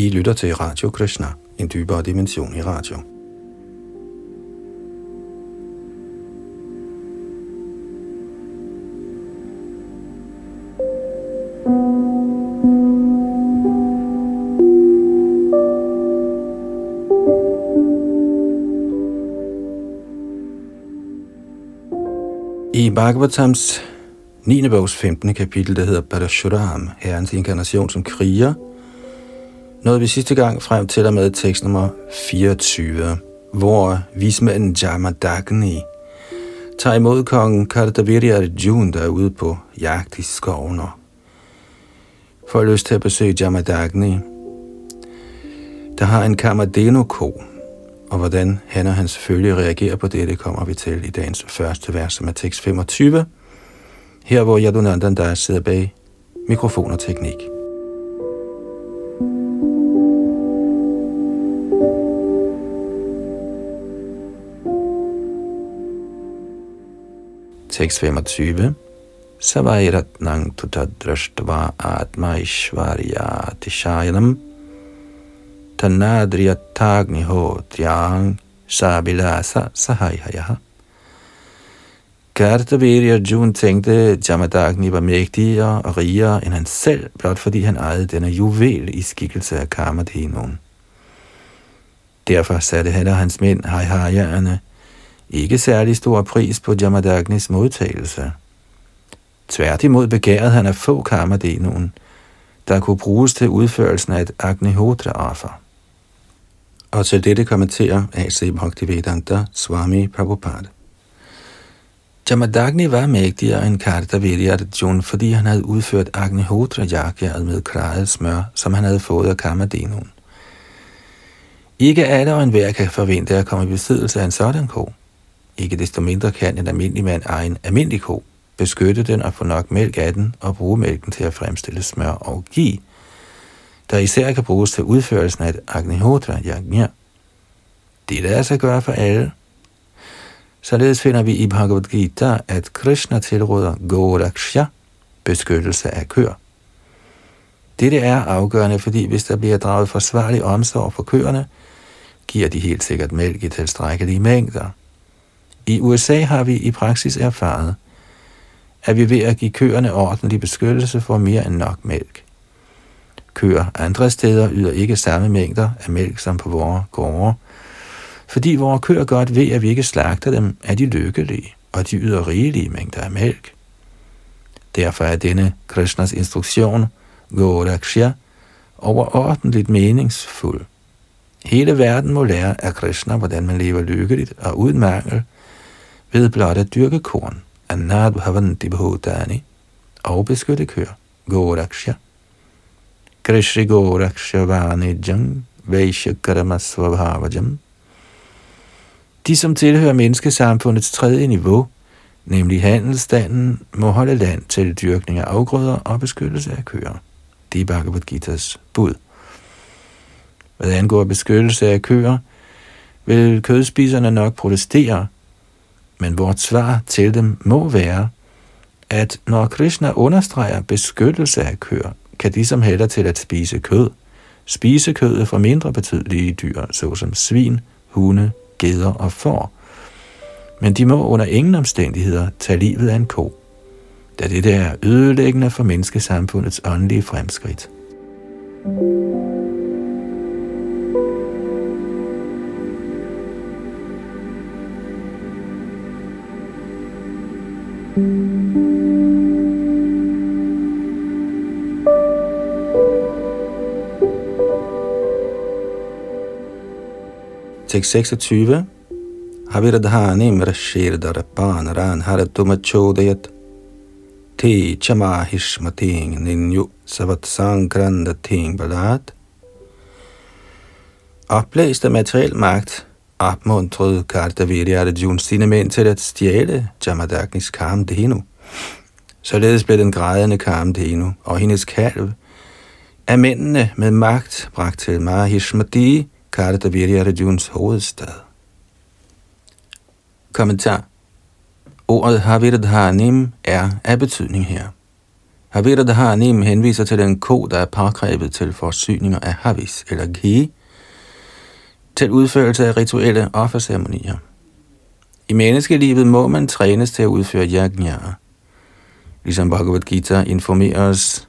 I lytter til Radio Krishna, en dybere dimension i radio. I Bhagavatams 9. bogs 15. kapitel, der hedder Parashuram, herrens inkarnation som kriger, nåede vi sidste gang frem til og med tekst nummer 24, hvor vismanden Jamadagni tager imod kongen Kartaviri Arjun, der er ude på jagt i skoven og får lyst til at besøge Jamadagni, der har en Kamadeno-ko, og hvordan han og hans følge reagerer på det, det kommer vi til i dagens første vers, som er tekst 25, her hvor Yadunandan der sidder bag mikrofon og teknik. 6.25 Savairatnang tutadrashtva atma ishvarya tishayanam tanadriyattagnihotyang sabilasa sahayhayaha. Kartaviri Arjun tænkte, at Jamadagni var mægtigere og rigere end han selv, blot fordi han ejede denne juvel i skikkelse af Kamadhenun. Derfor satte han og hans mænd, hajhajerne ikke særlig stor pris på Jamadagnis modtagelse. Tværtimod begærede han at få karmadenuen, der kunne bruges til udførelsen af et Agnihotra-offer. Og til dette kommenterer A.C. Bhaktivedanta Swami Prabhupada. Jamadagni var mægtigere end Kartaviri Arjun, fordi han havde udført Agnihotra Yagyaet med krajet smør, som han havde fået af Kamadhenun. Ikke alle og enhver kan forvente at komme i besiddelse af en sådan ko. Ikke desto mindre kan en almindelig mand eje en almindelig ko, beskytte den og få nok mælk af den og bruge mælken til at fremstille smør og give, der især kan bruges til udførelsen af et Agnihotra Yagya. Det lader sig altså gøre for alle, Således finder vi i Bhagavad Gita, at Krishna tilråder Goraksha, beskyttelse af køer. Dette er afgørende, fordi hvis der bliver draget forsvarlig omsorg for køerne, giver de helt sikkert mælk i tilstrækkelige mængder. I USA har vi i praksis erfaret, at vi ved at give køerne ordentlig beskyttelse får mere end nok mælk. Køer andre steder yder ikke samme mængder af mælk som på vores gårde, fordi vores køer godt ved, at vi ikke slagter dem, er de lykkelige, og de yder rigelige mængder af mælk. Derfor er denne Krishnas instruktion, Goraksha, overordentligt meningsfuld. Hele verden må lære af Krishna, hvordan man lever lykkeligt og uden mangel, ved blot at dyrke korn, Anad Bhavanti Bhutani, og beskytte køer, Goraksha. Krishri Goraksha Vanijam, Vaishya Karma Svabhavajam, de, som tilhører menneskesamfundets tredje niveau, nemlig handelsstanden, må holde land til dyrkning af afgrøder og beskyttelse af køer. Det er Bhagavad Gita's bud. Hvad angår beskyttelse af køer, vil kødspiserne nok protestere, men vores svar til dem må være, at når Krishna understreger beskyttelse af køer, kan de som hælder til at spise kød, spise kødet fra mindre betydelige dyr, såsom svin, hunde, geder og får. Men de må under ingen omstændigheder tage livet af en ko, da det er ødelæggende for menneskesamfundets åndelige fremskridt. Tekst 26. Haviradhanim Rashirdarpan Ran Haratumachudayat Te Chamahishmating Ninyu Savat Ting Balat Opblæst af materiel magt. Opmuntrede Kartaviri Arjun sine mænd til at stjæle. Jamadagnis Kamdhenu. Således blev den grædende Kamdhenu og hendes kalv. Af mændene med magt bragt til Mahishmati, Kartaviri Arjuns hovedstad. Kommentar Ordet Havirdhanim er af betydning her. Havirdhanim henviser til den ko, der er påkrævet til forsyninger af havis eller ghee, til udførelse af rituelle offerceremonier. I menneskelivet må man trænes til at udføre yajnaer. Ligesom Bhagavad Gita informerer os,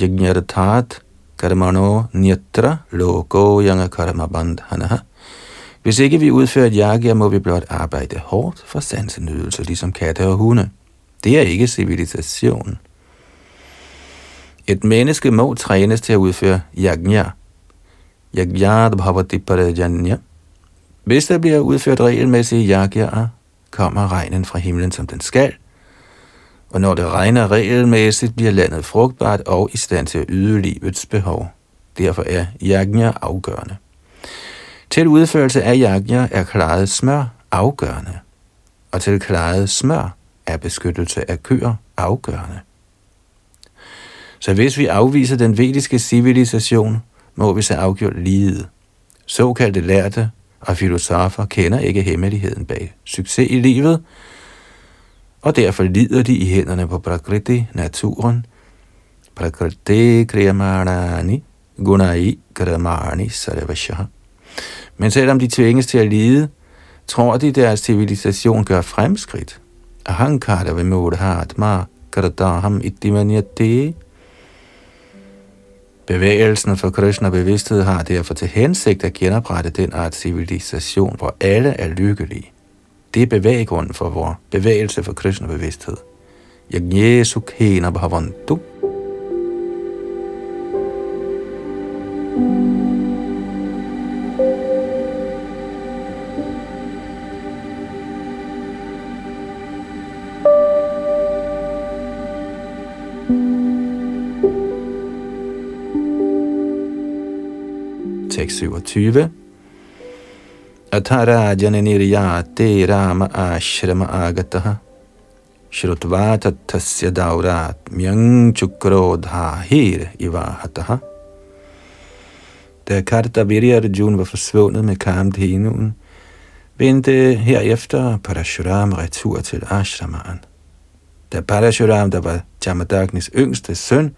yajnaratat karmano nyatra loko yanga karmabandhanaha. Hvis ikke vi udfører et yagya, må vi blot arbejde hårdt for sansenydelse, ligesom katte og hunde. Det er ikke civilisation. Et menneske må trænes til at udføre yajna. Yajna bhavati parajanya. Hvis der bliver udført regelmæssige yajnaer, kommer regnen fra himlen, som den skal. Og når det regner regelmæssigt, bliver landet frugtbart og i stand til at yde livets behov. Derfor er yajna afgørende. Til udførelse af yajna er klaret smør afgørende. Og til klaret smør er beskyttelse af køer afgørende. Så hvis vi afviser den vediske civilisation, må vi så afgjort lide. Såkaldte lærte og filosofer kender ikke hemmeligheden bag succes i livet, og derfor lider de i hænderne på Prakriti, naturen. Prakriti kriyamarani, gunai kramani sarvashaha. Men selvom de tvinges til at lide, tror de, deres civilisation gør fremskridt. Ahankara vimodhatma karadaham ittimanyate Bevægelsen for Krishna bevidsthed har derfor til hensigt at genoprette den art civilisation, hvor alle er lykkelige. Det er bevæggrunden for vores bevægelse for Krishna bevidsthed. Yajne sukhena bhavantu. tekst 27. Atarajan te rama ashrama agataha Shrutva tattasya daurat myang chukrodha hir ivahataha Da Karta Arjuna var forsvundet med Kamdhenuen, vendte herefter Parashuram retur til Ashramaen. Da Parashuram, der var Jamadagnis yngste søn,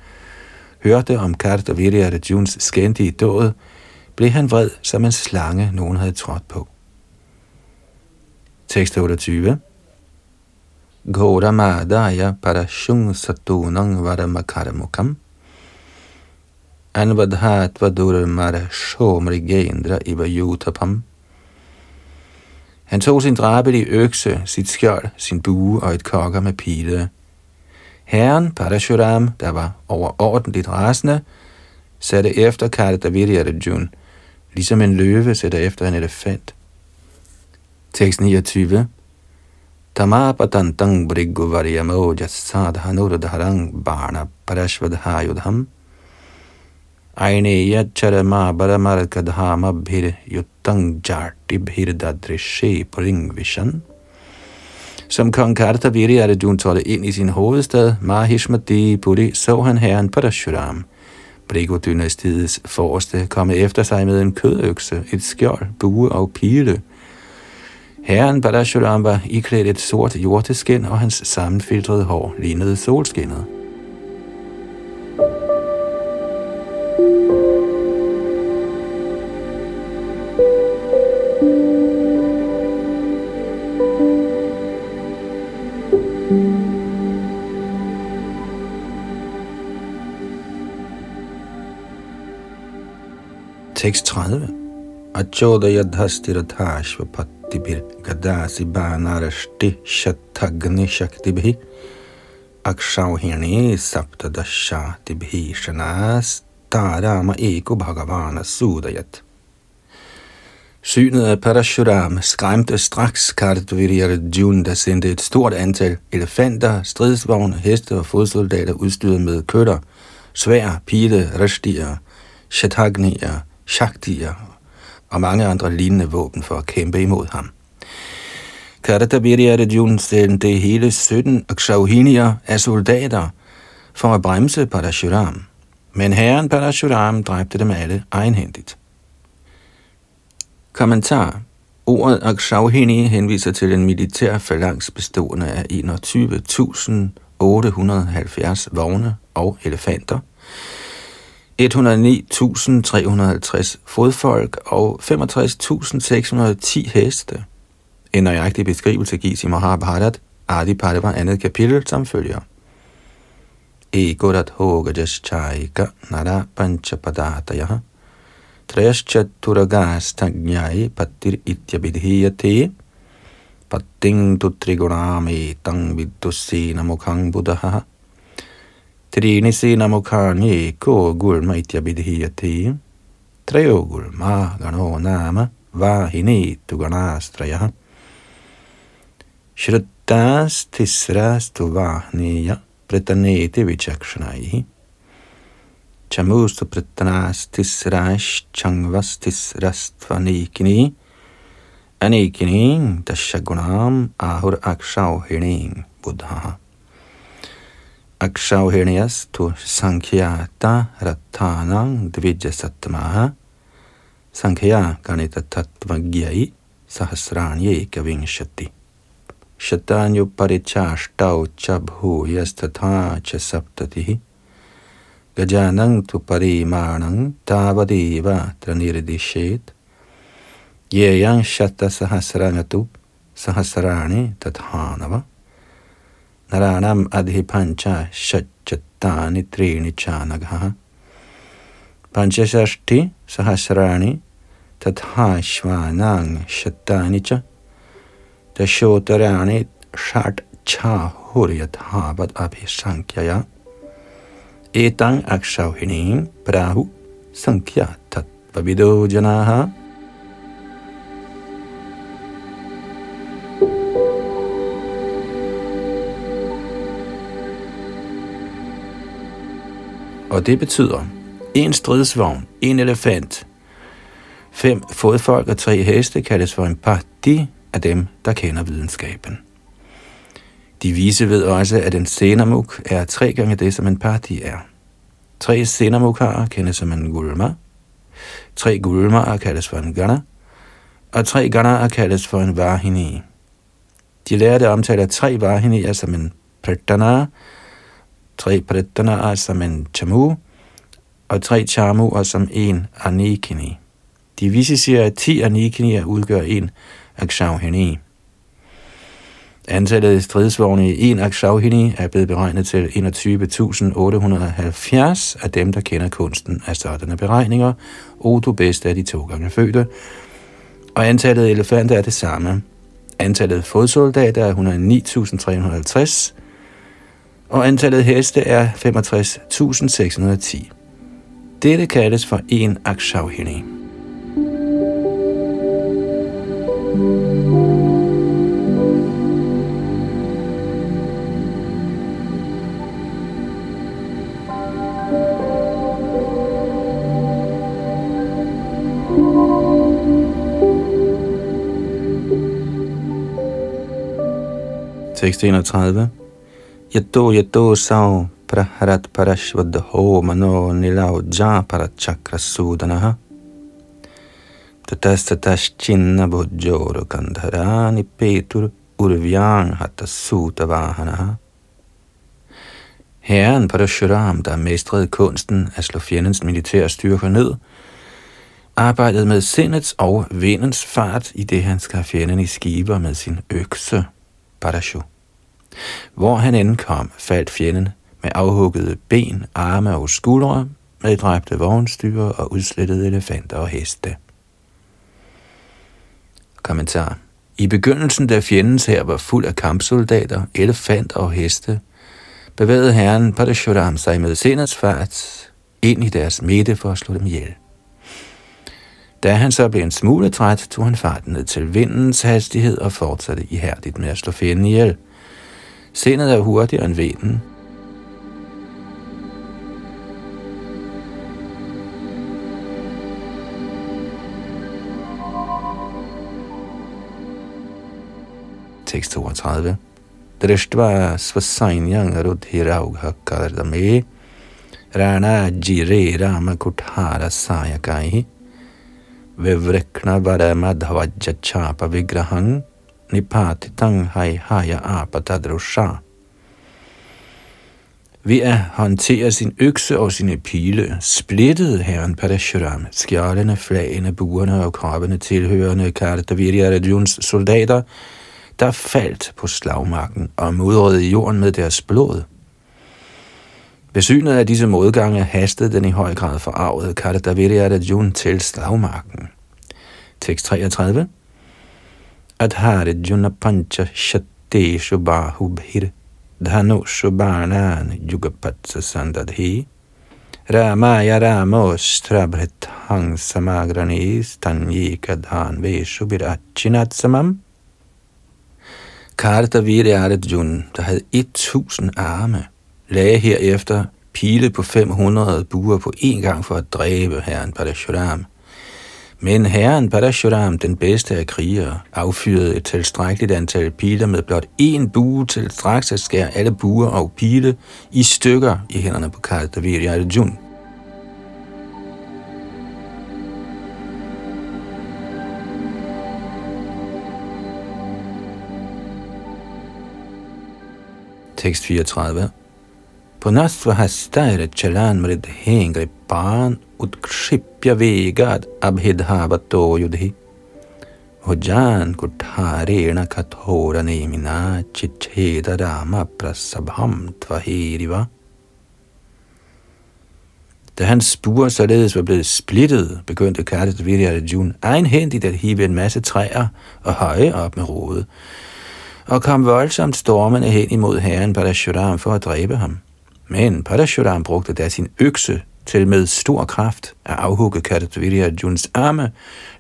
hørte om Karta Arjuns skændige død, blev han vred som en slange, nogen havde trådt på. Tekst 28 Gora madaya parashung satunang varamakarmukam Anvadhat vadur mara shomrigendra ivayutapam Han tog sin drabelige økse, sit skjold, sin bue og et kokker med pile. Herren Parashuram, der var overordentligt rasende, satte efter Kartaviri Arjun, ligesom en løve sætter efter en elefant. Tekst 29. Tamapatantang briggu varyamo jasadhanurdharang barna parashvadhayudham Aine charama baramarkadhama bhir yuttang jarti bhir dadrishe pringvishan som kong Kartaviri Arjun trådte ind i sin hovedstad, Mahishmati Puri, så han herren Parashuram – Brigo-dynastiets forreste komme efter sig med en kødøkse, et skjold, bue og pile. Herren Badashuram var iklædt et sort jordeskin, og hans sammenfiltrede hår lignede solskinnet. Tekst 30. Gadasi banarashti shatagni shaktibhi akshauhirni saptadashatibhi shanas tarama eko bhagavana sudayat. Synet af Parashuram skræmte straks Kartviri Arjuna, der sendte et stort antal elefanter, stridsvogne, heste og fodsoldater udstyret med køtter, svær, pile, rashtier, shatagnier, shaktier og mange andre lignende våben for at kæmpe imod ham. Karatabiri Arjun sendte hele 17 akshauhinier af soldater for at bremse Parashuram, men herren Parashuram dræbte dem alle egenhændigt. Kommentar Ordet Akshauhini henviser til en militær falangs bestående af 21.870 vogne og elefanter, 109.350 fodfolk og 65.610 heste. En nøjagtig beskrivelse gives i Mahabharat, Adi Padma andet kapitel, som følger. Ekorat hogajas chaika nara panchapadataya trayaschaturagastanyai patir ityabidhiyate patting tutriguname tang viddusena mukhang buddhaha Trini sina mukhani ko gulma ityabidhiyate Trayo gulma gano nama vahini tuganastraya Shruttas tisras tu vahniya pritaneti vichakshanayi. Chamustu pritanas tisrash changvas tisrastvanikini Anikini dashagunam ahur akshauhining buddhaha. अक्षौहिण्यस्तु संख्याता रत्थानां द्विजसत्तमः संख्या गणिततत्त्वज्ञै सहस्राण्यैकविंशति शतान्युपरि चाष्टौ च भूयस्तथा च सप्ततिः। गजानं तु परिमाणं तावदेव अत्र निर्दिशेत् येयं शतसहस्रं तु सहस्राणि तथा नव नराणाम् अधिपाञ्च षच्चत्तानि त्रीणि च नघः पञ्चषष्टिसहस्राणि तथाश्वानां शतानि च दशोत्तराणि षट् छाहुर्यथावत् अभिसङ्ख्यया एताम् अक्षौहिणीं प्राहु सङ्ख्या तत्त्वविदो जनाः। Og det betyder en stridsvogn, en elefant, fem fodfolk og tre heste kaldes for en parti af dem, der kender videnskaben. De vise ved også, at en senamuk er tre gange det, som en parti er. Tre senamukharer kendes som en gulma, tre gulmaer kaldes for en gana, og tre ganaer kaldes for en vahini. De lærte omtaler tre vahinier som en pratana, tre er som en chamu, og tre chamu som en anikini. De visse siger, at 10 anikinier udgør en akshavhini. Antallet af stridsvogne i en akshavhini er blevet beregnet til 21.870 af dem, der kender kunsten af sådanne beregninger. Odo bedst er de to gange fødte. Og antallet af elefanter er det samme. Antallet af fodsoldater er 109.350, og antallet heste er 65.610. Dette kaldes for en akshauhini. Tekst 31 Yato yato sao praharat parashvadho mano nilau ja parachakra sudanaha. Tatastatashinna bhujjoro kandharani petur urvyang hatasuta vahanaha. Herren Parashuram, der mestrede kunsten at slå fjendens militære styrker ned, arbejdede med sindets og vindens fart, i det han skar fjenden i skiver med sin økse, Parashu. Hvor han end kom, faldt fjenden med afhuggede ben, arme og skuldre, med dræbte vognstyre og udslettede elefanter og heste. Kommentar. I begyndelsen, da fjendens her var fuld af kampsoldater, elefanter og heste, bevægede herren Parashuram sig med sindets fart ind i deres midte for at slå dem ihjel. Da han så blev en smule træt, tog han farten ned til vindens hastighed og fortsatte ihærdigt med at slå fjenden ihjel – Sindet er hurtigere end vinden. Tekst 32. Drishtva svasanyang rudhiraugha kardame rana jire rama kuthara sayakai vivrekna vara chapa vigrahang nipatitang hai haya apatadrusha. Ved at håndtere sin økse og sine pile, splittede herren Parashuram skjoldene, flagene, buerne og kroppene tilhørende Kartavirya Rajuns soldater, der faldt på slagmarken og mudrede jorden med deres blod. Ved synet af disse modgange hastede den i høj grad forarvede Kartavirya Rajun til slagmarken. Tekst 33 Adharjuna Pancha Shatteshu Bahubhir Dhanushu Barnan Yugapatsa Sandadhi Ramaya Ramostrabhrit Hang Samagranis Tanyika Dhan Veshu Birachinat Samam Karta Arjun, der havde 1000 arme, lagde herefter pile på 500 buer på én gang for at dræbe herren Parashuram. Men herren Parashuram, den bedste af krigere, affyrede et tilstrækkeligt antal pile med blot én bue til straks at skære alle buer og pile i stykker i hænderne på Kartaviri Arjun. Tekst 34 Punastva hastayra chalan mrid hengri मृद्धेङ्ग्रिपान् उत्क्षिप्य वेगात् अभिधावतो युधि भुजान् कुठारेण कठोरनेमिना चिच्छेद रामप्रसभं tvahiriva. Da hans spur således var blevet splittet, begyndte Kartet Vidya Arjun egenhændigt at hive en masse træer og høje op med rodet, og kom voldsomt stormende hen imod herren Parashuram for at dræbe ham. Men Parashuram brugte da sin økse til med stor kraft at afhugge Kartavirya Juns arme,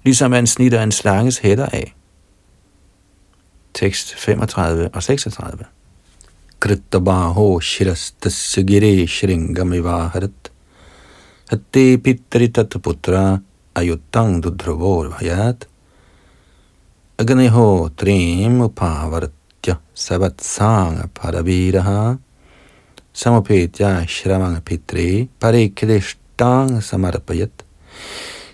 ligesom man snitter en slanges hætter af. Tekst 35 og 36 Krittabaho shirastasya gire shringamivaharat hatte pitritat putra ayuttang dudravor vayat agniho trim upavartya sabatsanga paraviraha samapetya shramanga pitre parikrishtang samarapayat.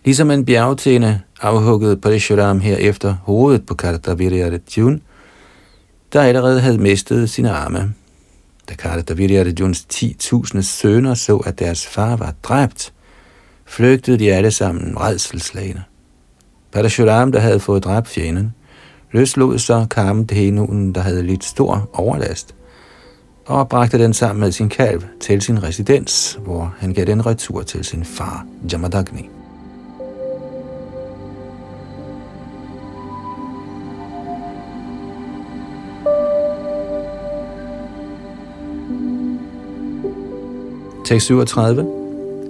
Ligesom en bjergtæne afhuggede Parishuram herefter hovedet på Kartavirya-Arjun, der allerede havde mistet sine arme. Da Kartavirya-Arjuns 10.000 sønner så, at deres far var dræbt, flygtede de alle sammen redselslagene. Parashuram, der havde fået dræbt fjenden, løslod så Kamdhenuen, der havde lidt stor overlast – og bragte den sammen med sin kalv til sin residens, hvor han gav den retur til sin far, Jamadagni. Tekst 37.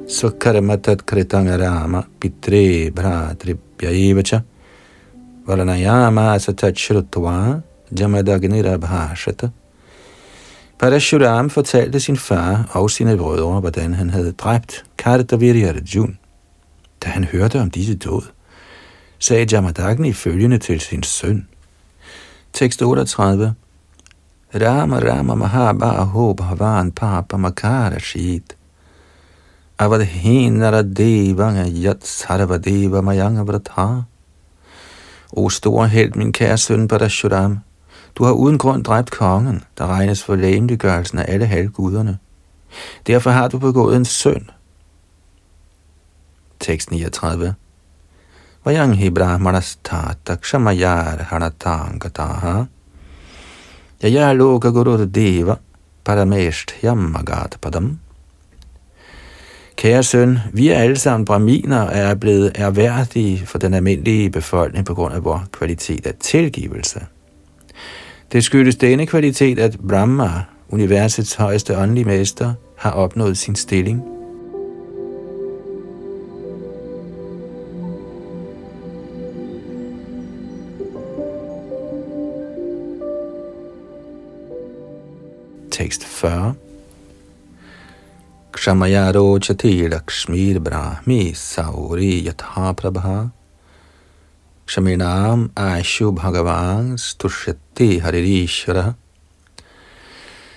Sukaramatat kritangarama pitre bhratripya evacha Varanayama satat shrutva jamadagni rabhashata Parashuram fortalte sin far og sine brødre, hvordan han havde dræbt Kartavirya Arjun. Da han hørte om disse død, sagde Jamadagni følgende til sin søn. Tekst 38. Rama Rama Mahabaho Bhavan Papa Makara Shit. Avadhinara Devanga Yat Sarvadeva Mayanga Vrata. O store held, min kære søn Parashuram, du har uden grund dræbt kongen, der regnes for lægemliggørelsen af alle halvguderne. Derfor har du begået en synd. Tekst 39. Vajang hi brahmanas tata kshamayar hanatangataha Yaya loka guru deva paramesht yamagat padam Kære søn, vi er alle sammen braminer og er blevet erhverdige for den almindelige befolkning på grund af vores kvalitet af tilgivelse. Det skyldes denne kvalitet, at Brahma, universets højeste åndelige mester, har opnået sin stilling. Tekst 40 Kshamayaro chati lakshmir brahmi sauri yatha prabha Shaminam Ashu Bhagavan Stushati Haririshvara.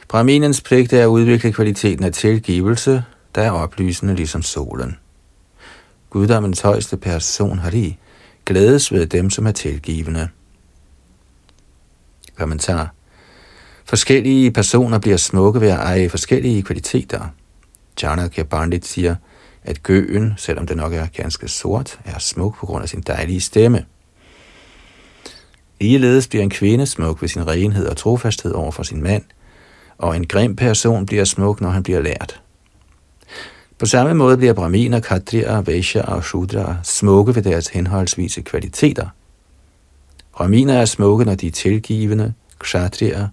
Brahminens pligt er at udvikle kvaliteten af tilgivelse, der er oplysende ligesom solen. Guddommens højeste person Hari glædes ved dem, som er tilgivende. Kommentar. Forskellige personer bliver smukke ved at eje forskellige kvaliteter. Janakya Pandit siger, at gøen, selvom den nok er ganske sort, er smuk på grund af sin dejlige stemme. Ligeledes bliver en kvinde smuk ved sin renhed og trofasthed over for sin mand, og en grim person bliver smuk, når han bliver lært. På samme måde bliver brahminer, katrier, vaishya og shudra smukke ved deres henholdsvise kvaliteter. Brahminer er smukke, når de er tilgivende, kshatrier,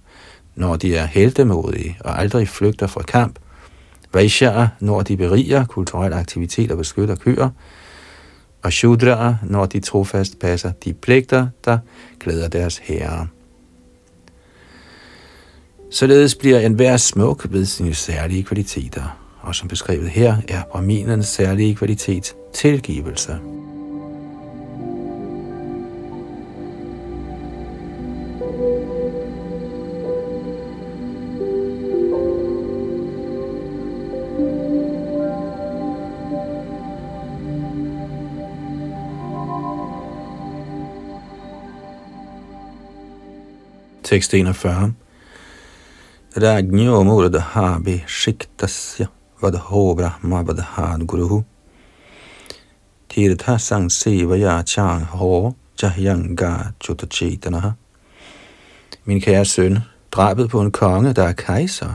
når de er heldemodige og aldrig flygter fra kamp, Vaishyaer, når de beriger kulturelle aktiviteter og beskytter køer, og Shudra'er, når de trofast passer de pligter, der glæder deres herre. Således bliver enhver smuk ved sine særlige kvaliteter, og som beskrevet her er brahminernes særlige kvalitet tilgivelse. 641. Rajnyo murdhabi shiktasya vadho brahma vadhad guruhu tirtha sangsevaya chang ho jahyanga chutachitanaha. Min kære søn, drabet på en konge, der er kejser,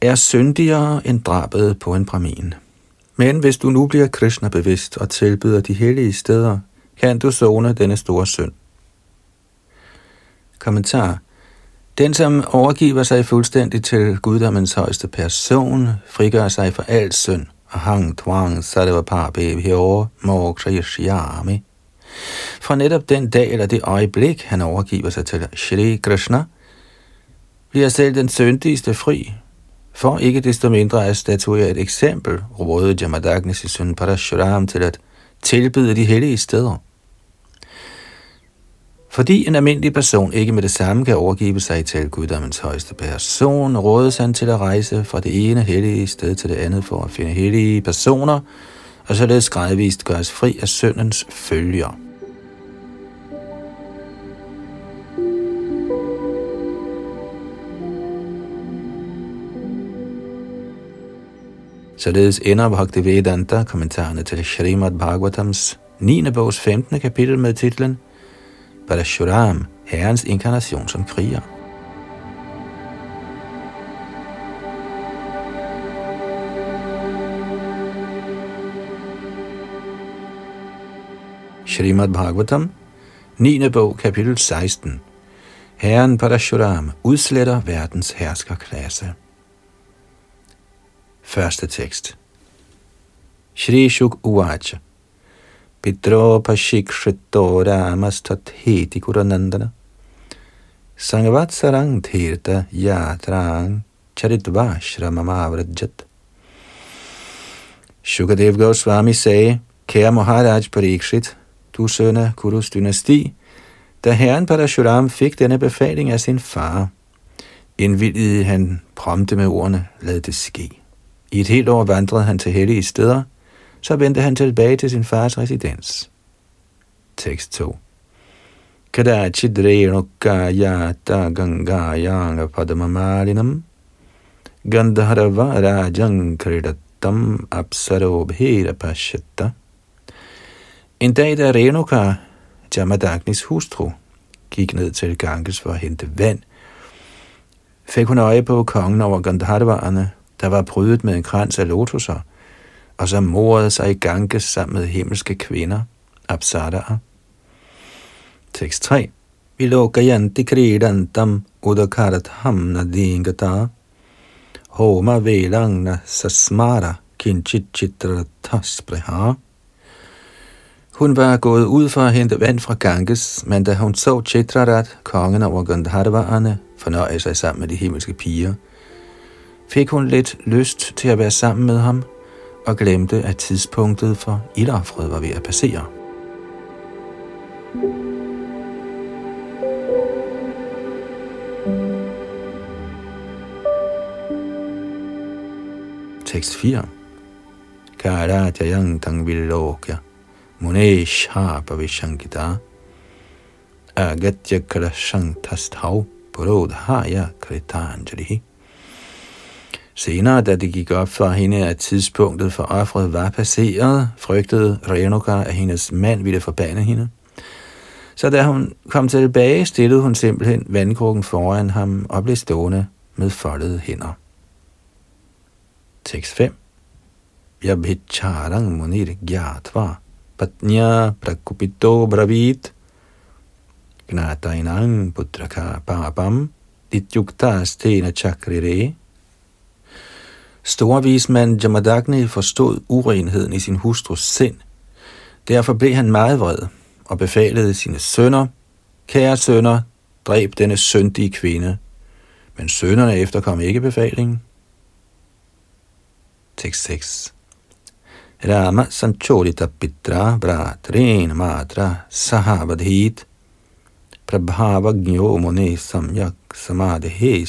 er syndigere end drabet på en brahmin. Men hvis du nu bliver Krishna bevidst og tilbyder de hellige steder, kan du zone denne store synd. Kommentar. Den, som overgiver sig fuldstændig til guddommens højeste person, frigør sig for al synd, og hang tvang sarvapabhe bhyor moksha Fra netop den dag eller det øjeblik, han overgiver sig til Shri Krishna, bliver selv den syndigste fri, for ikke desto mindre at statuere et eksempel, rådede Jamadagnis i søn Parashuram til at tilbyde de hellige steder. Fordi en almindelig person ikke med det samme kan overgive sig til guddommens højeste person, rådes han til at rejse fra det ene hellige sted til det andet for at finde hellige personer, og således gradvist gøres fri af syndens følger. Således ender Bhaktivedanta kommentarerne til Srimad Bhagavatams 9. bogs 15. kapitel med titlen Parashuram, herrens inkarnation som kriger. Srimad Bhagavatam, 9. bog, kapitel 16. Herren Parashuram udsletter verdens herskerklasse. Første tekst. Shri Shuk Uvacha Pitropashikshito Ramastathiti Kuranandana Sangavatsarang Tirta Yatrang Charitva Shramamavrajat Shukadev Goswami sagde, Kære Maharaj Parikshit, du søn af Kurus dynasti, da herren Parashuram fik denne befaling af sin far, indvilligede han prompte med ordene, lad det ske. I et helt år vandrede han til hellige steder – så vendte han tilbage til sin fars residens. Tekst 2 Kadachid Renuka Yata Gangayanga Padamamalinam Gandharva Rajang Kridatam Apsarobhira Pashatta En dag, da Renuka, Jamadagnis hustru, gik ned til Ganges for at hente vand, fik hun øje på kongen over Gandharvarerne, der var prydet med en krans af lotuser, og som morede sig i Ganges sammen med himmelske kvinder, Apsaraer. Tekst 3. Vilokayanti kridantam udakaratham nadingata homa velangna sasmara kinchit chitrataspreha. Hun var gået ud for at hente vand fra Ganges, men da hun så Chitrarat, kongen over Gandharvaerne, fornøje sig sammen med de himmelske piger, fik hun lidt lyst til at være sammen med ham – og glemte, at tidspunktet for ildoffret var ved at passere. Tekst 4. Karatayang tang vilokya munesh ha pavishankita agatya krashang tasthav purodhaya kritanjalihi Senere, da det gik op for hende, at tidspunktet for offret var passeret, frygtede Renuka, at hendes mand ville forbande hende. Så da hun kom tilbage, stillede hun simpelthen vandkrukken foran ham og blev stående med foldede hænder. Tekst 5 Yabhicharang munir gyatva patnya prakupito bravit gnatainang putraka papam dityukta stena chakrire Storvismand Jamadagni forstod urenheden i sin hustrus sind. Derfor blev han meget vred og befalede sine sønner, kære sønner, dræb denne syndige kvinde. Men sønnerne efterkom ikke befalingen. Tekst 6 Rama Sancholita Pitra Bratrin Matra Sahabadhit Prabhava Gnyo Mone Samyak Samadhi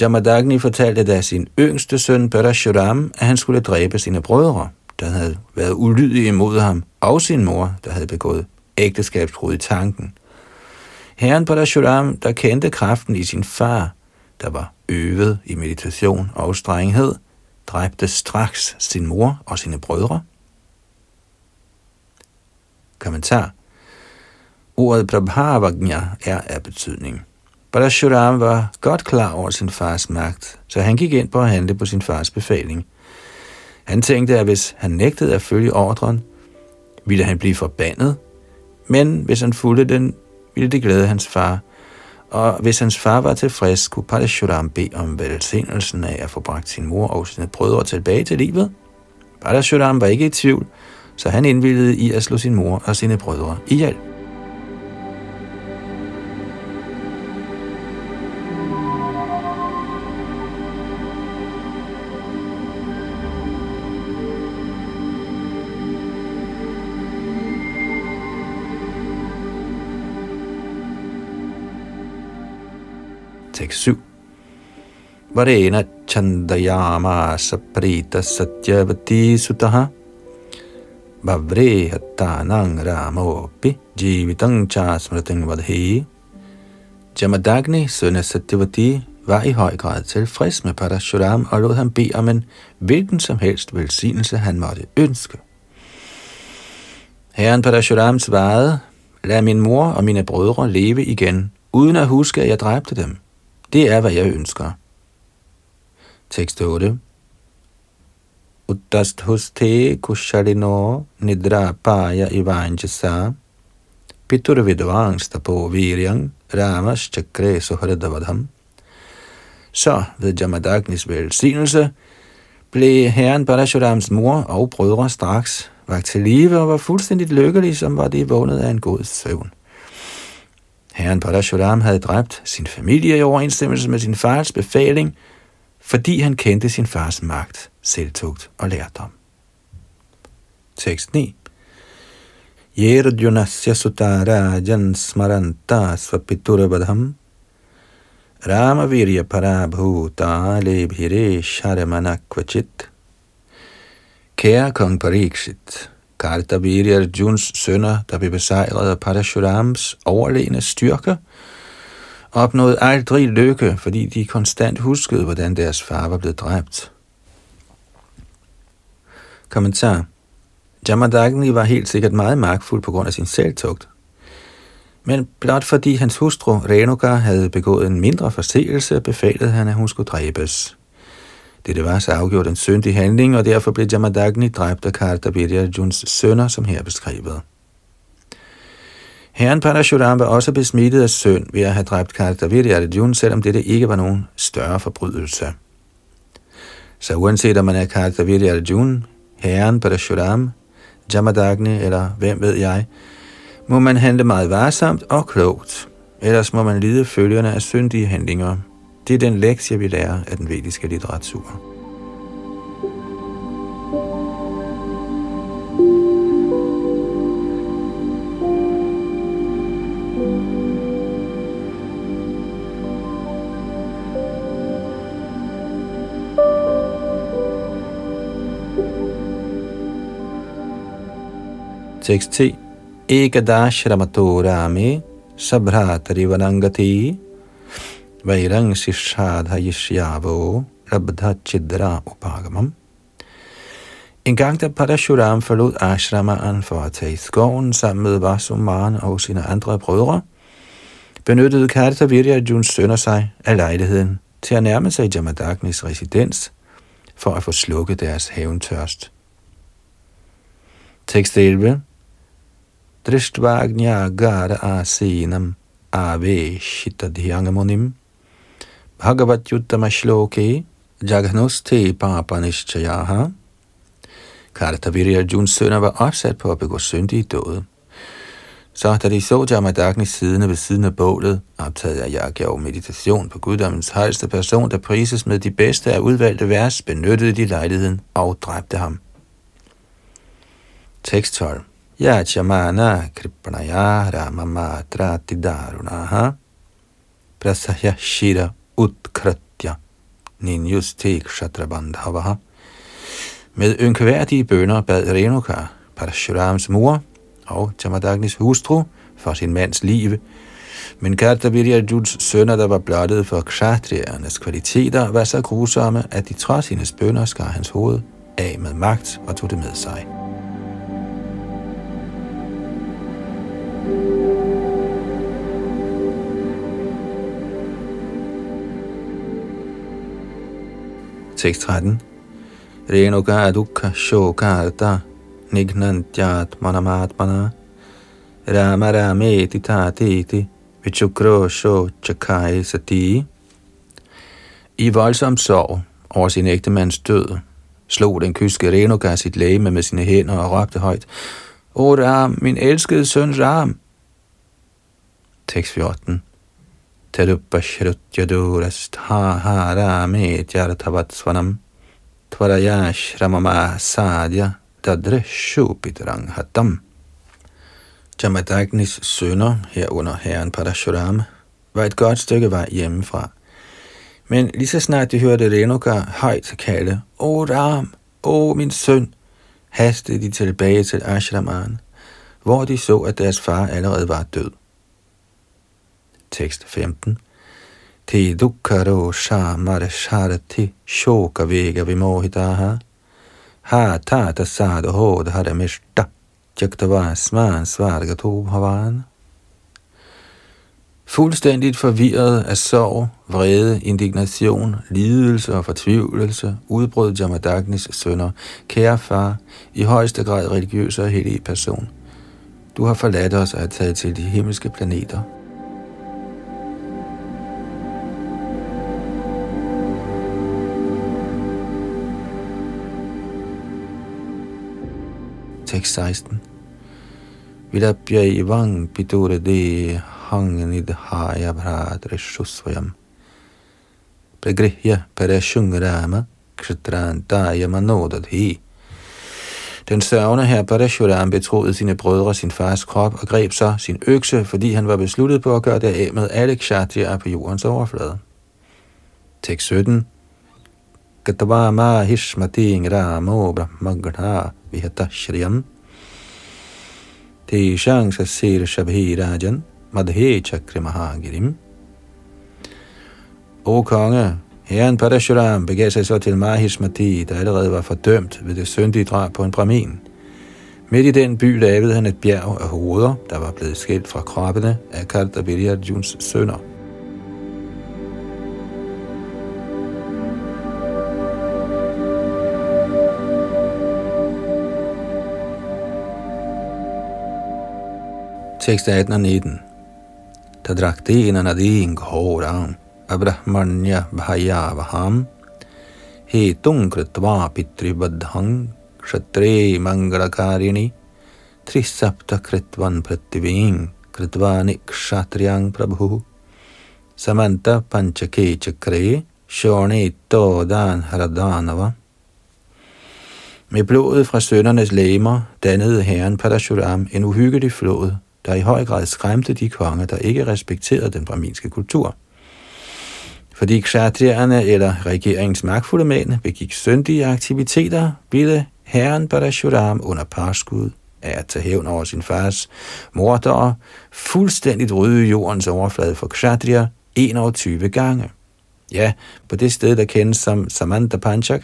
Jamadagni fortalte da sin yngste søn Parashuram, at han skulle dræbe sine brødre, der havde været ulydige imod ham, og sin mor, der havde begået ægteskabsbrud i tanken. Herren Parashuram, der kendte kraften i sin far, der var øvet i meditation og strenghed, dræbte straks sin mor og sine brødre. Kommentar. Ordet Prabhavagnya er af betydning. Parashuram var godt klar over sin fars magt, så han gik ind på at handle på sin fars befaling. Han tænkte, at hvis han nægtede at følge ordren, ville han blive forbandet, men hvis han fulgte den, ville det glæde hans far, og hvis hans far var tilfreds, kunne Parashuram bede om velsignelsen af at få bragt sin mor og sine brødre tilbage til livet. Parashuram var ikke i tvivl, så han indvilligede i at slå sin mor og sine brødre ihjel. Varena Chandayama Saprita Satyavati Sutaha Bhavre Hattanang Ramopi Jivitang Cha Smriting Vadhi Jamadagni, søn af Satyavati, var i høj grad tilfreds med Parashuram og lod ham bede om en hvilken som helst velsignelse, han måtte ønske. Herren Parashuram svarede, lad min mor og mine brødre leve igen, uden at huske, at jeg dræbte dem. Det er, hvad jeg ønsker. Tekst 8. Uttasthuste kushalino nidra paya ivanjasa pitur vidvangsta viryang ramas chakre suhradavadham. Så ved Jamadagnis velsignelse blev herren Parashurams mor og brødre straks vagt til live og var fuldstændig lykkelige, som var det vågnet af en god søvn. Herren Parashuram havde dræbt sin familie i overensstemmelse med sin fars befaling, fordi han kendte sin fars magt, selvtugt og lærdom. Tekst 9 Yerjunasya sutara jan smaranta svapiturabadham Rama virya parabhuta lebhire sharamana kvachit. Kære kong Pariksit, Kartavirya Arjuns sønner, der blev besejret af Parashurams overlegne styrke, opnåede aldrig lykke, fordi de konstant huskede, hvordan deres far var blevet dræbt. Kommentar Jamadagni var helt sikkert meget magtfuld på grund af sin selvtugt. Men blot fordi hans hustru Renuka havde begået en mindre forseelse, befalede han, at hun skulle dræbes. Dette var så afgjort en syndig handling, og derfor blev Jamadagni dræbt af Kartabiri Juns sønner, som her beskrevet. Herren Parashuram var også besmittet af synd ved at have dræbt Kartabiri Arjuna, selvom dette ikke var nogen større forbrydelse. Så uanset om man er Kartabiri Arjuna, herren Parashuram, Jamadagni eller hvem ved jeg, må man handle meget varsomt og klogt, ellers må man lide følgerne af syndige handlinger – det er den lektie, vi lærer af den vediske litteratur. Tekst 10. Ekadashramato rame sabhratari vanangati, vairang sishadha rabdha chidra upagamam. En gang da Parashuram forlod ashramaen for at tage i skoven sammen med Vasuman og sine andre brødre, benyttede Karta Viryajuns sønner sig af lejligheden til at nærme sig Jamadagnis residens for at få slukket deres haventørst. Tekst 11 Drishtvagnyagara asinam aveshitadhyangamunim Bhagavat yuttama shloke jaghanuste papanishchayaha Kartavirya Arjuns sønner var opsat på at begå syndige dåde. Så da de så Jamadagni siddende ved siden af bålet, optaget af yagya og meditation på guddommens højeste person, der prises med de bedste af udvalgte vers, benyttede de lejligheden og dræbte ham. Tekst 12 Yachamana kripanaya ramamatra tidarunaha prasahya shira utkratya ninjuste kshatrabandhavaha Med ynkværdige bønder bad Renuka, Parashurams mor og Tamadagnis hustru for sin mands liv, men Kartaviryajuds sønner, der var blottet for kshatriernes kvaliteter, var så grusomme, at de trods hendes bønder skar hans hoved af med magt og tog det med sig. Tekst 13 Renuka dukha shokarta nignantyat manamatmana Rama rameti tatiti vichukro sho chakai sati. I voldsom sorg over sin ægtemands død, slog den kyske Renuka sit læge med sine hænder og råbte højt, O Ram, min elskede søn Ram! Tekst 14 Terupashrutyadurast ha ha ramet Tvaraya Shramama Sadya Dadreshupidrang Hatam. Jamadagnis sønner, herunder herren Parashuram, var et godt stykke vej hjemmefra. Men lige så snart de hørte Renuka højt kalde, O Ram, o min søn, hastede de tilbage til Ashraman, hvor de så, at deres far allerede var død. Tekst 15 Te dukkaro shamar sharati shoka vega vimohitaha ha tata sadho hod haramishta jaktava sman svargato bhavan. Fuldstændigt forvirret af sorg, vrede, indignation, lidelse og fortvivlelse, udbrød Jamadagnis sønner, kære far, i højeste grad religiøs og hellig person. Du har forladt os og er taget til de himmelske planeter. tekst 16. Vilapya ivang piture de hangnidhaya bhradrishusvayam. Pregrihya parashungrama kshatrantaya manodadhi. Den sørgende her Parashuram betroede sine brødre sin fars krop og greb så sin økse, fordi han var besluttet på at gøre det af med alle kshatriyer på jordens overflade. Tekst 17. Gatavama hishmati ramo brahmagna vihatashriyam teshang sasir shabhirajan madhe chakri mahagirim. O konge, herren Parashuram begav sig så til Mahishmati, der allerede var fordømt ved det syndige drab på en bramin. Midt i den by lavede han et bjerg af hoveder, der var blevet skilt fra kroppene af Kartaviryajuns sønner. Tekst 18 og 19. Tadraktina nadin ghoram abrahmanya bhayavaham hetung kritva pitribadhang kshatre mangalakarini trisapta kritvan prativing kritvani kshatriyang prabhu. Samanta panchake chakre. Shone todan haradanava. Med blodet fra søndernes læmer dannede herren Parashuram en uhyggelig flod, der i høj grad skræmte de konger, der ikke respekterede den braminske kultur. Fordi kshatriyerne eller regeringens magtfulde mænd begik syndige aktiviteter, ville herren Parashuram under parskud af at tage hævn over sin fars mordere, fuldstændigt rydde jordens overflade for kshatriya 21 gange. Ja, på det sted, der kendes som Samantha Panchak,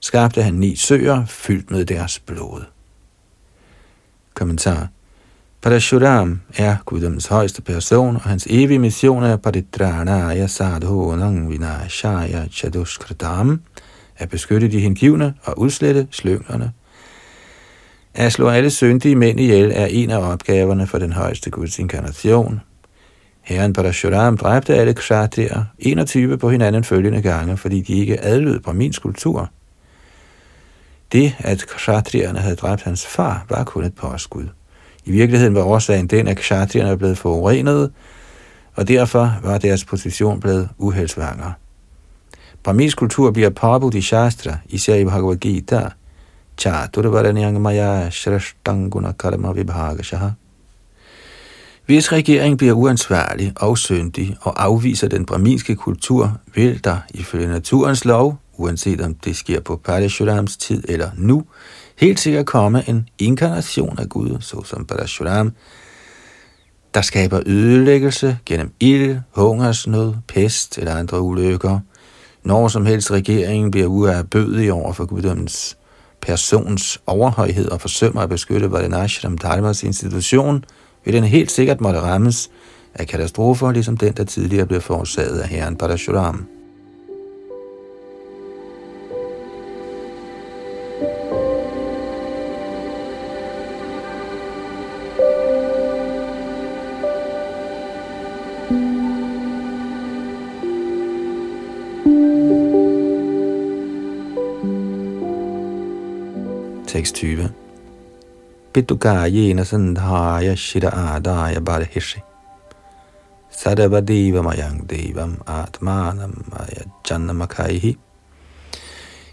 skabte han ni søer fyldt med deres blod. Kommentar Parashuram er guddoms højeste person, og hans evige mission er Paritranaya Sadhonang Vinashaya Chadushkratam, at beskytte de hengivne og udslette slynglerne. At slå alle syndige mænd ihjel er en af opgaverne for den højeste Guds inkarnation. Herren Parashuram dræbte alle kshatrier 21 på hinanden følgende gange, fordi de ikke adlød Brahmins kultur. Det, at kshatrierne havde dræbt hans far, var kun et påskud. I virkeligheden var årsagen den, at kshatrierne er blevet forurenet, og derfor var deres position blevet uheldsvanger. Brahmins kultur bliver påbudt i Shastra, især i Bhagavad Gita. Chaturvaranyang maya shrashtanguna karma vibhagashaha. Hvis regeringen bliver uansvarlig og syndig og afviser den braminske kultur, vil der ifølge naturens lov, uanset om det sker på Parashurams tid eller nu, helt sikkert komme en inkarnation af Gud, såsom Parashuram, der skaber ødelæggelse gennem ild, hungersnød, pest eller andre ulykker. Når som helst regeringen bliver uerbødig over for guddommens persons overhøjhed og forsømmer at beskytte Varanashram Dharmas institution, vil den helt sikkert måtte rammes af katastrofer, ligesom den, der tidligere blev forårsaget af herren Parashuram. Tekst 20. Pitukayena sandhaya shira adaya barhishi. Sadavadiva mayang devam atmanam janamakaihi.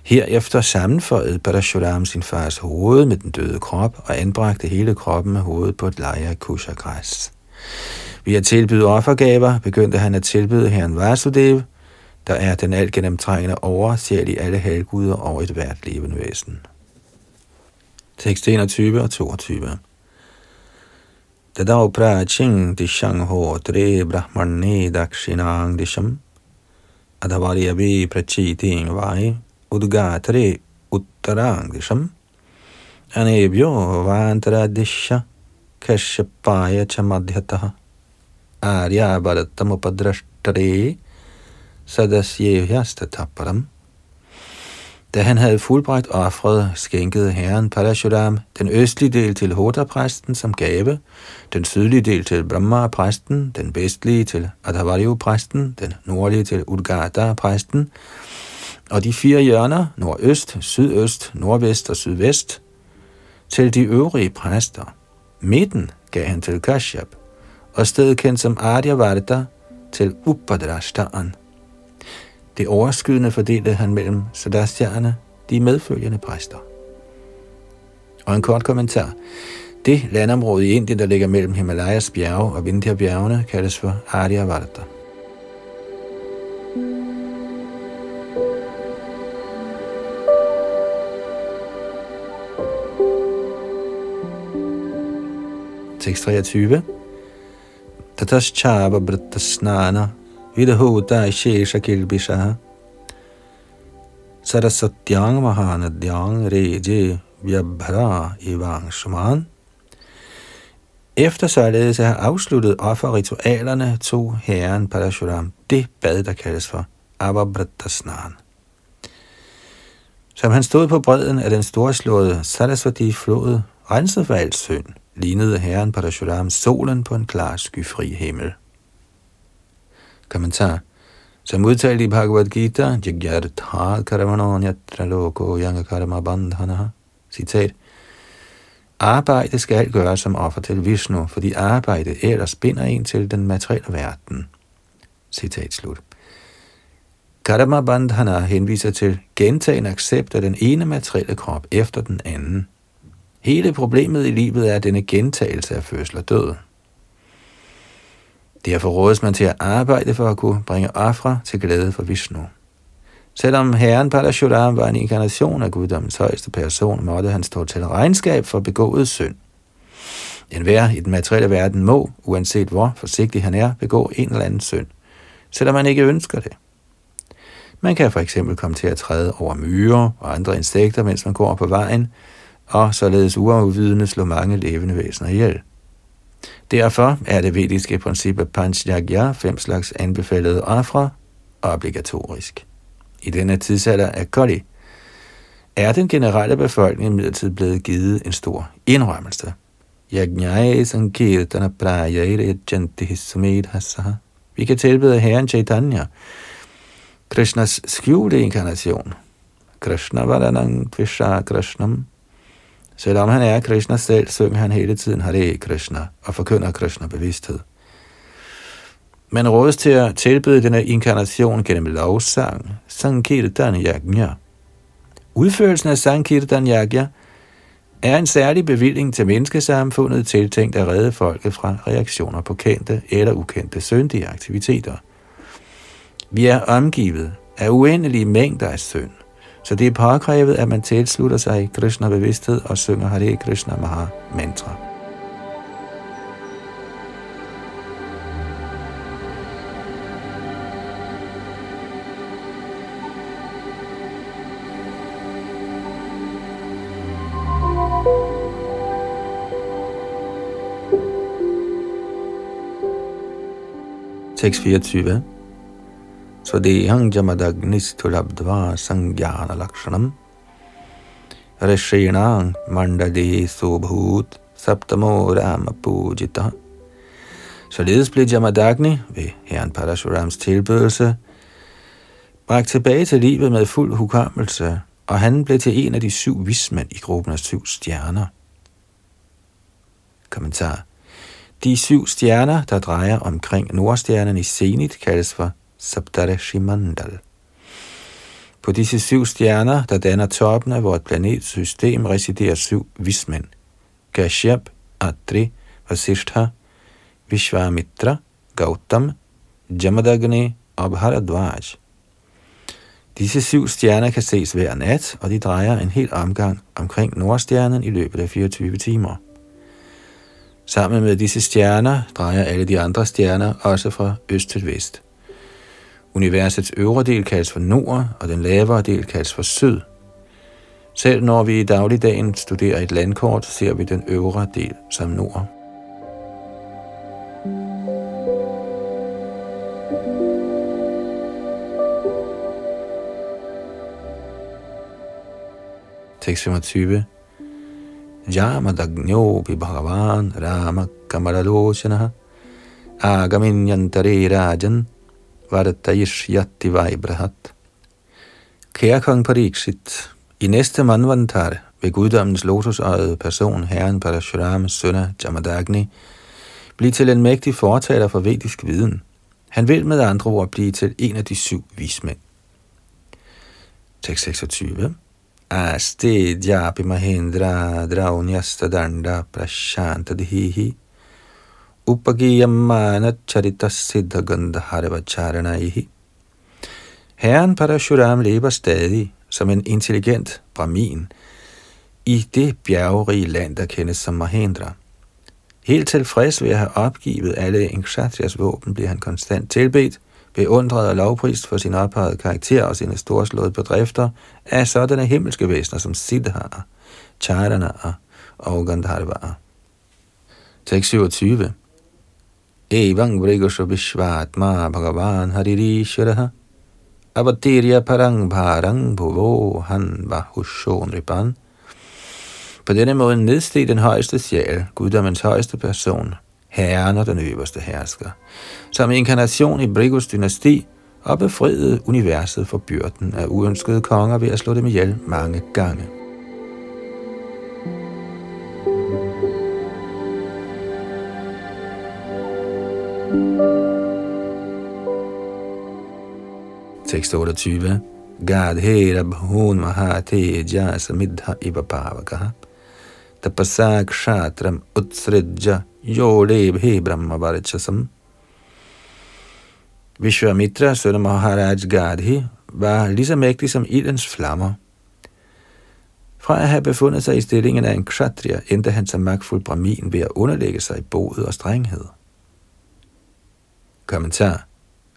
Herefter sammenføjede Parashuram sin fars hoved med den døde krop og anbragte hele kroppen med hovedet på et leje af kushagræs. Ved at tilbyde offergaver begyndte han at tilbyde herren Vasudev, der er den alt gennemtrængende oversjæl i alle halvguder over et hvert levende væsen. Tekst 21 og 22. Tadav praching dishang ho tre brahmane dakshinang disham adhavari abhi prachiting vai udgatre uttarang disham anebhyo vantara disha kashyapaya chamadhyataha arya bharatam upadrashtare sadasyevyastataparam da han havde fuldbragt offret, skænkede herren Parashuram den østlige del til Hoda-præsten som gave, den sydlige del til Brahma-præsten, den vestlige til Adhavaryu-præsten, den nordlige til Udgata-præsten, og de fire hjørner, nordøst, sydøst, nordvest og sydvest, til de øvrige præster. Midten gav han til Kashyap, og stedet kendt som Adyavarta til Upadrashtaan. Det overskydende fordelte han mellem Sadastjerne, de medfølgende præster. Og en kort kommentar. Det landområde i Indien, der ligger mellem Himalayas bjerge og Vindhya-bjergene, kaldes for Aryavarta. Tekst 23. Tatascha Brattasnana vidhuta shesha kilbisha sarasatyang mahanadyang reje vyabhara ivangshman. Efter således at have afsluttet offerritualerne, tog herren Parashuram det bad, der kaldes for Avabratasnan. Som han stod på bredden af den storslåede Sarasvati-flod, renset for alt synd, lignede herren Parashuram solen på en klar skyfri himmel. Kommentar. Som udtalt i Bhagavad Gita, Jagyartha karamano Yatra loko yanga karma bandhana. Citat. Arbejde skal gøres som offer til Vishnu, fordi arbejde ellers binder en til den materielle verden. Citat slut. Karma Bandhana henviser til gentagen accept af den ene materielle krop efter den anden. Hele problemet i livet er denne gentagelse af fødsel og død. Derfor rådes man til at arbejde for at kunne bringe afra til glæde for Vishnu. Selvom herren Parashuram var en inkarnation af guddommens højeste person, måtte han stå til regnskab for begået synd. En hver i den materielle verden må, uanset hvor forsigtig han er, begå en eller anden synd, selvom man ikke ønsker det. Man kan for eksempel komme til at træde over myrer og andre insekter, mens man går på vejen, og således uafvidende slå mange levende væsener ihjel. Derfor er det vediske princip af Panchayagya, fem slags anbefalede afra, obligatorisk. I denne tidsalder af Kali er den generelle befolkning imidlertid blevet givet en stor indrømmelse. Yajnaya sankirtana prajayre janti sumedhasaha. Vi kan tilbede Herren Chaitanya, Krishnas skjulte inkarnation. Krishna varanang tvisha Krishnam. Selvom han er Krishna selv, synger han hele tiden Hare Krishna og forkynder Krishna bevidsthed. Man rådes til at tilbyde denne inkarnation gennem lovsang, Sankirtan Yajna. Udførelsen af Sankirtan Yajna er en særlig bevilling til menneskesamfundet tiltænkt at redde folket fra reaktioner på kendte eller ukendte syndige aktiviteter. Vi er omgivet af uendelige mængder af synd, så det er påkrævet, at man tilslutter sig Krishna bevidsthed og synger Hare Krishna Maha mantra. Tekst 24. Swadehang jamadagnisthulabdva sangyana lakshanam Rishinang mandade sobhut saptamo rama pujita. Således blev Jamadagni ved herren Parashurams tilbedelse bragt tilbage til livet med fuld hukommelse, og han blev til en af de syv vismænd i gruppen af syv stjerner. Kommentar de syv stjerner, der drejer omkring Nordstjernen i Zenit, kaldes for Saptarishi Mandal. På disse syv stjerner, der danner toppen af vores planetsystem, residerer syv vismænd. Kashyap, Atri, Vasishtha, Vishwamitra, Gautam, Jamadagni og Bharadvaj. Disse syv stjerner kan ses hver nat, og de drejer en hel omgang omkring Nordstjernen i løbet af 24 timer. Sammen med disse stjerner drejer alle de andre stjerner også fra øst til vest. Universets øvre del kaldes for nord, og den lavere del kaldes for syd. Selv når vi i dagligdagen studerer et landkort, ser vi den øvre del som nord. Tekst 25 Jamadagnopi Bhagavan Rama Kamalalochana Agaminyantare Rajan Vartayishyati Vaibrahat Kære kong Pariksit, i næste manvantar vil guddommens lotusøjede person, herren Parashurams sønner Jamadagni, blive til en mægtig fortaler for vedisk viden. Han vil med andre ord blive til en af de syv vismænd. Tekst 26 Asti Japi Mahendra Draunyasta Danda Prashanta Dihihi Upagiyamana Charita Siddha Gandharva Herren Parashuram lever stadig som en intelligent brahmin i det bjergerige land, der kendes som Mahendra. Helt tilfreds ved at have opgivet alle Inksatrias våben, bliver han konstant tilbedt, beundret og lovprist for sin ophøjede karakter og sine storslåede bedrifter af sådanne himmelske væsener som Siddhar, Charana og Gandharva. Tekst 27 Evang Vrigosha Vishvatma Bhagavan Haririshvaraha Avatirya Parang Bharang Bhuvo Han Vahushon nripan. På denne måde nedsteg den højeste sjæl, guddommens højeste person, herren og den øverste hersker, som inkarnation i Brigus dynasti og befriede universet for byrden af uønskede konger ved at slå dem ihjel mange gange. Tekst 28. Gadhera bhun mahate jasa midha ibapavakaha tapasa kshatram utsridja Yodebhe Brahma Varchasam. Vishwamitra, søn af Maharaj Gadhi, var lige så mægtig som ildens flammer. Fra at have befundet sig i stillingen af en kshatriya, endte han som magtfuld brahmin ved at underlægge sig i boet og strenghed. Kommentar.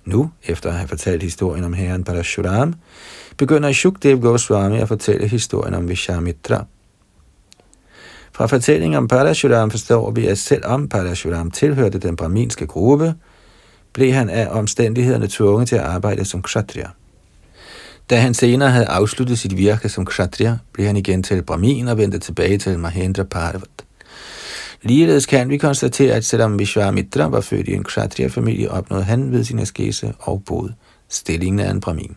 Nu, efter at have fortalt historien om herren Parashuram, begynder Shukdev Goswami at fortælle historien om Vishamitra. Fra fortællingen om Parashuram forstår vi, at selvom Parashuram tilhørte den brahminske gruppe, blev han af omstændighederne tvunget til at arbejde som kshatriya. Da han senere havde afsluttet sit virke som kshatriya, blev han igen til brahmin og vendte tilbage til Mahendra Parvat. Ligeledes kan vi konstatere, at selvom Vishwamitra var født i en kshatriya-familie, opnåede han ved sin askese og bod stillingen af en brahmin.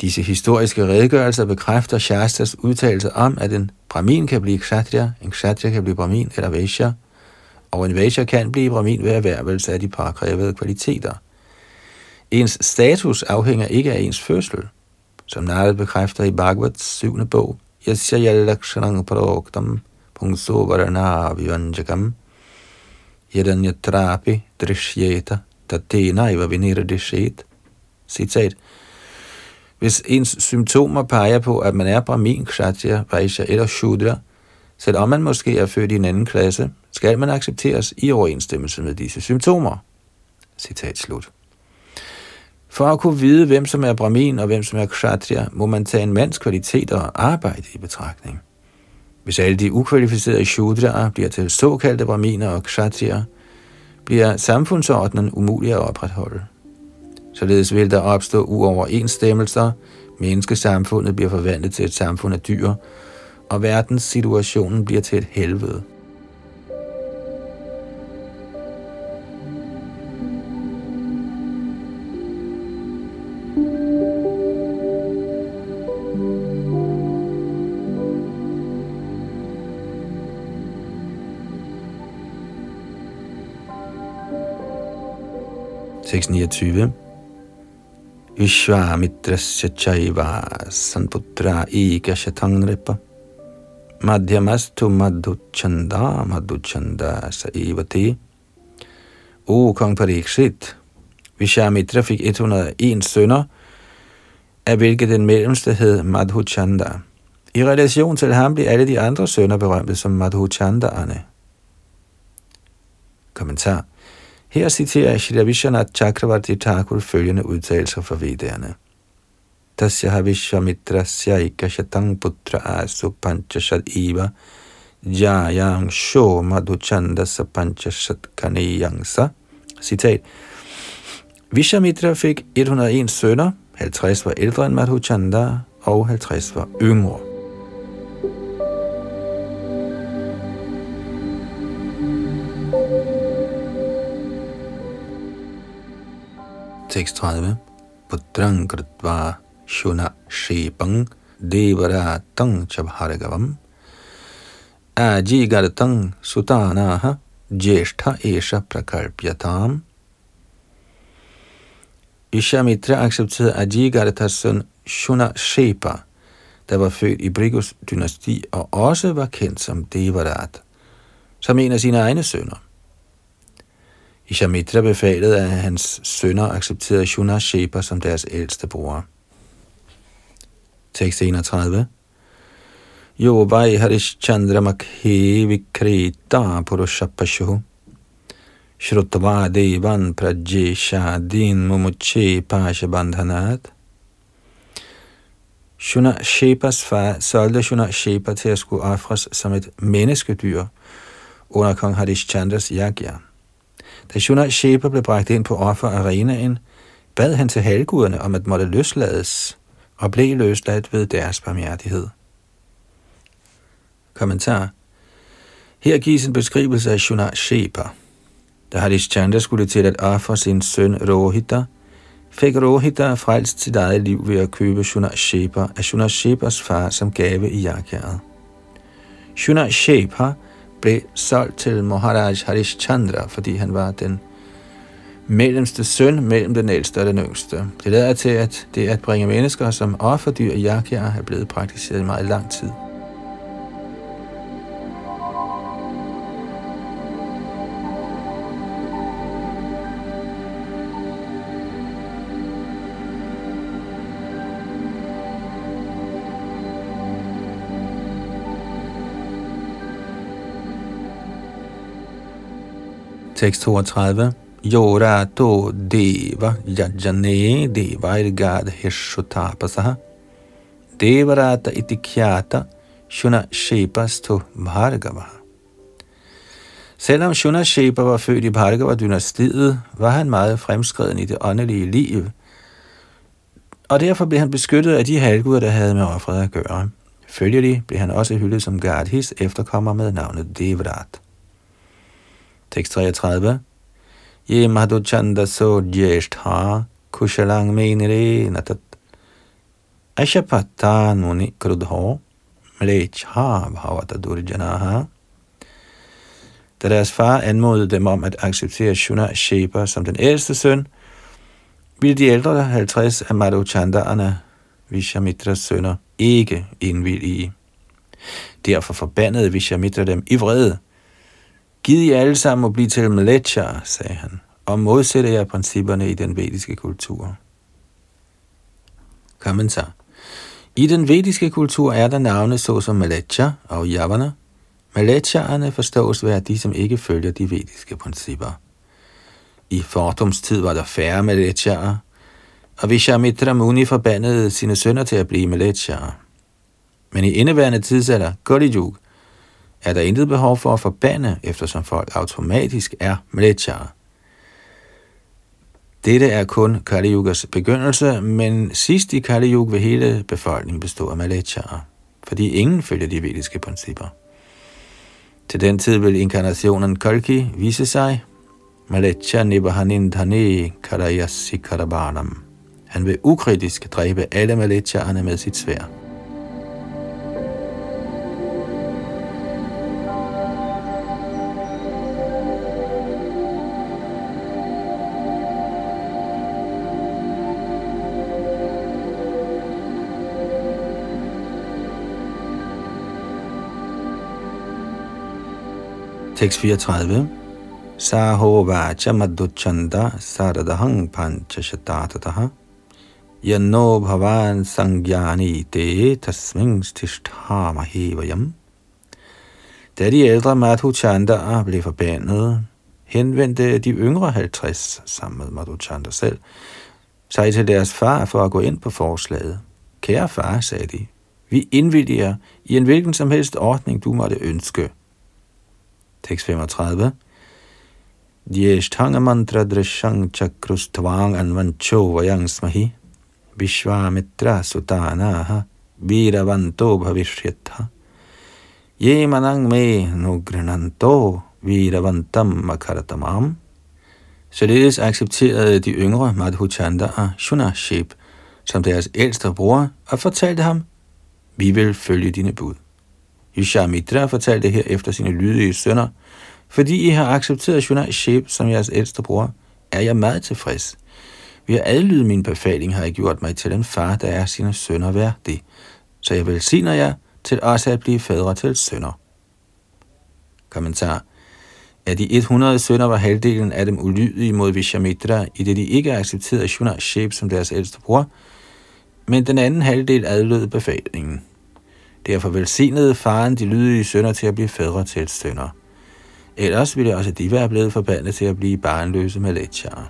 Disse historiske redegørelser bekræfter Shastas udtalelse om, at en brahmin kan blive kshatriya, en kshatriya kan blive brahmin eller vaishya, og en vaishya kan blive brahmin ved erhvervelse af de påkrævede kvaliteter. Ens status afhænger ikke af ens fødsel, som Narada bekræfter i Bhagavats syvende bog, Yasya yalakshanang paroktam pungso varana vivanjakam yadanyatrapi drishyeta tatena iva viniradishet. Citat. Hvis ens symptomer peger på, at man er brahmin, kshatriya, vaishya eller shudra, selvom man måske er født i en anden klasse, skal man accepteres i overensstemmelse med disse symptomer. Citat slut. For at kunne vide, hvem som er brahmin og hvem som er kshatriya, må man tage en mands kvaliteter og arbejde i betragtning. Hvis alle de ukvalificerede shudraer bliver til såkaldte brahminer og kshatriya, bliver samfundsordnen umulig at opretholde. Således vil der opstå uoverensstemmelser, menneskesamfundet bliver forvandlet til et samfund af dyr, og verdenssituationen bliver til et helvede. 629. Vishwamitrasya chaiva sanputra ika shatangripa madhyamastu madhuchanda madhuchanda saivati. O kong Pariksit, Vishwamitra fik 101 sønner, af hvilket den mellemste hed Madhuchanda. I relation til ham blev alle de andre sønner berømte som Madhuchandaerne. Kommentar. Her citerer Shri Vishwanath Chakravarti Thakur følgende udtalelser fra Vedderne. Tasya Vishwamitrasya Ikashatang Putra Asu Panchashat Iva Jayang Sho Madhuchanda Panchashat kaneyangsa. Citat. Vishamitra fik 101 sønner, 50 var ældre end Madhuchanda, og 50 var yngre. Tekst 30. Putrang kritva shuna shepang devaratang chabharagavam ajigartang sutanaha jeshtha esha prakalpyatam Ishamitra accepterede Ajigarthas søn Shuna Shepa, der var født i Brigus dynasti og også var kendt som Devarat, som en af sine egne sønner. Ishamitra befalede, at hans sønner accepterede Shuna Shepa som deres ældste bror. Tekst 31 Jo vai Chandra Makhe Vikrita Purushapashu Shrutva Devan Prajesha Din Mumuche Pasha Bandhanat Shuna Shepas far solgte Shuna Shepa til at skulle ofres som et menneskedyr under kong Chandras yagya. Da Shunai Shepa blev bragt ind på offerarenaen, bad han til halvguderne om at måtte løslades, og blev løsladt ved deres barmhjertighed. Kommentar Her gives en beskrivelse af Shunai Shepa. Da Chandra skulle til at ofre sin søn Rohita, fik Rohita frelst sit eget liv ved at købe Shuna Shepa af Shuna Shepas far som gave i Yakyaret. Shuna Shepa blev solgt til Maharaj Chandra, fordi han var den mellemste søn mellem den ældste og den yngste. Det lader til, at det at bringe mennesker som offerdyr i Yakya er blevet praktiseret i meget lang tid. Tekst 32. Yora to deva yajane deva irgad heshutapasaha devarata itikyata shuna shepas to bhargava. Selvom Shuna Shepa var født i Bhargava-dynastiet, var han meget fremskreden i det åndelige liv, og derfor blev han beskyttet af de halvguder, der havde med offeret at gøre. Følgelig blev han også hyldet som Gardhis efterkommer med navnet Devrat. Tekst 33. Ye madhuchanda so jeshtha kushalang menire natat ashapata nuni krudho mlecha bhavata durjanaha. Da deres far anmodede dem om at acceptere Shuna Sheba som den ældste søn, ville de ældre 50 af Madhuchandaerne, Vishamitras sønner, ikke indvillige. Derfor forbandede Vishamitra dem i vrede. Gid I alle sammen må blive til mletcher, sagde han, og modsætte jer principperne i den vediske kultur. Kommentar. I den vediske kultur er der navne såsom Malecha og Javana. Malechaerne forstås ved de, som ikke følger de vediske principper. I fordomstid var der færre Malechaer, og Vishamitra Muni forbandede sine sønner til at blive Malechaer. Men i indeværende tidsalder, Kali Yuga, er der intet behov for at forbande, eftersom folk automatisk er mlechare. Dette er kun Kali Yugas begyndelse, men sidst i Kali Yuga vil hele befolkningen bestå af Malechaer, fordi ingen følger de vediske principper. Til den tid vil inkarnationen Kalki vise sig, Malecha Nibahanindhani Karayasi Karabanam. Han vil ukritisk dræbe alle Malechaerne med sit svær. Tekst 34. Saho vacha madhuchanda saradahang panchashatatataha Yanno bhavan sangyani te tasmin mahevayam. Da de ældre Madhuchanda blev forbandet, henvendte de yngre 50 sammen med Madhuchanda selv sig til deres far for at gå ind på forslaget. Kære far, sagde de, vi indvilliger i en hvilken som helst ordning, du måtte ønske – Tekst 35. Djeshtanga mantra drishang chakrustvang anvancho vayang smahi. Vishwamitra sutanaha. Viravanto bhavishyatha. Ye manang me nugrinanto viravantam makaratamam Således accepterede de yngre Madhuchandaer Shunashib som deres ældste bror og fortalte ham, vi vil følge dine bud. Yushamitra fortalte her efter sine lydige sønner, fordi I har accepteret Shunai Sheb som jeres ældste bror, er jeg meget tilfreds. Ved at adlyde min befaling har jeg gjort mig til en far, der er sine sønner værdig. Så jeg velsigner jer til også at blive fædre til sønner. Kommentar. Af de 100 sønner var halvdelen af dem ulydige mod Vishamitra, i det de ikke accepterede Shunai Sheb som deres ældste bror, men den anden halvdel adlød befalingen. Derfor velsignede faren de lydige sønner til at blive fædre til sønner. Ellers ville også de være blevet forbandet til at blive barnløse med letjere.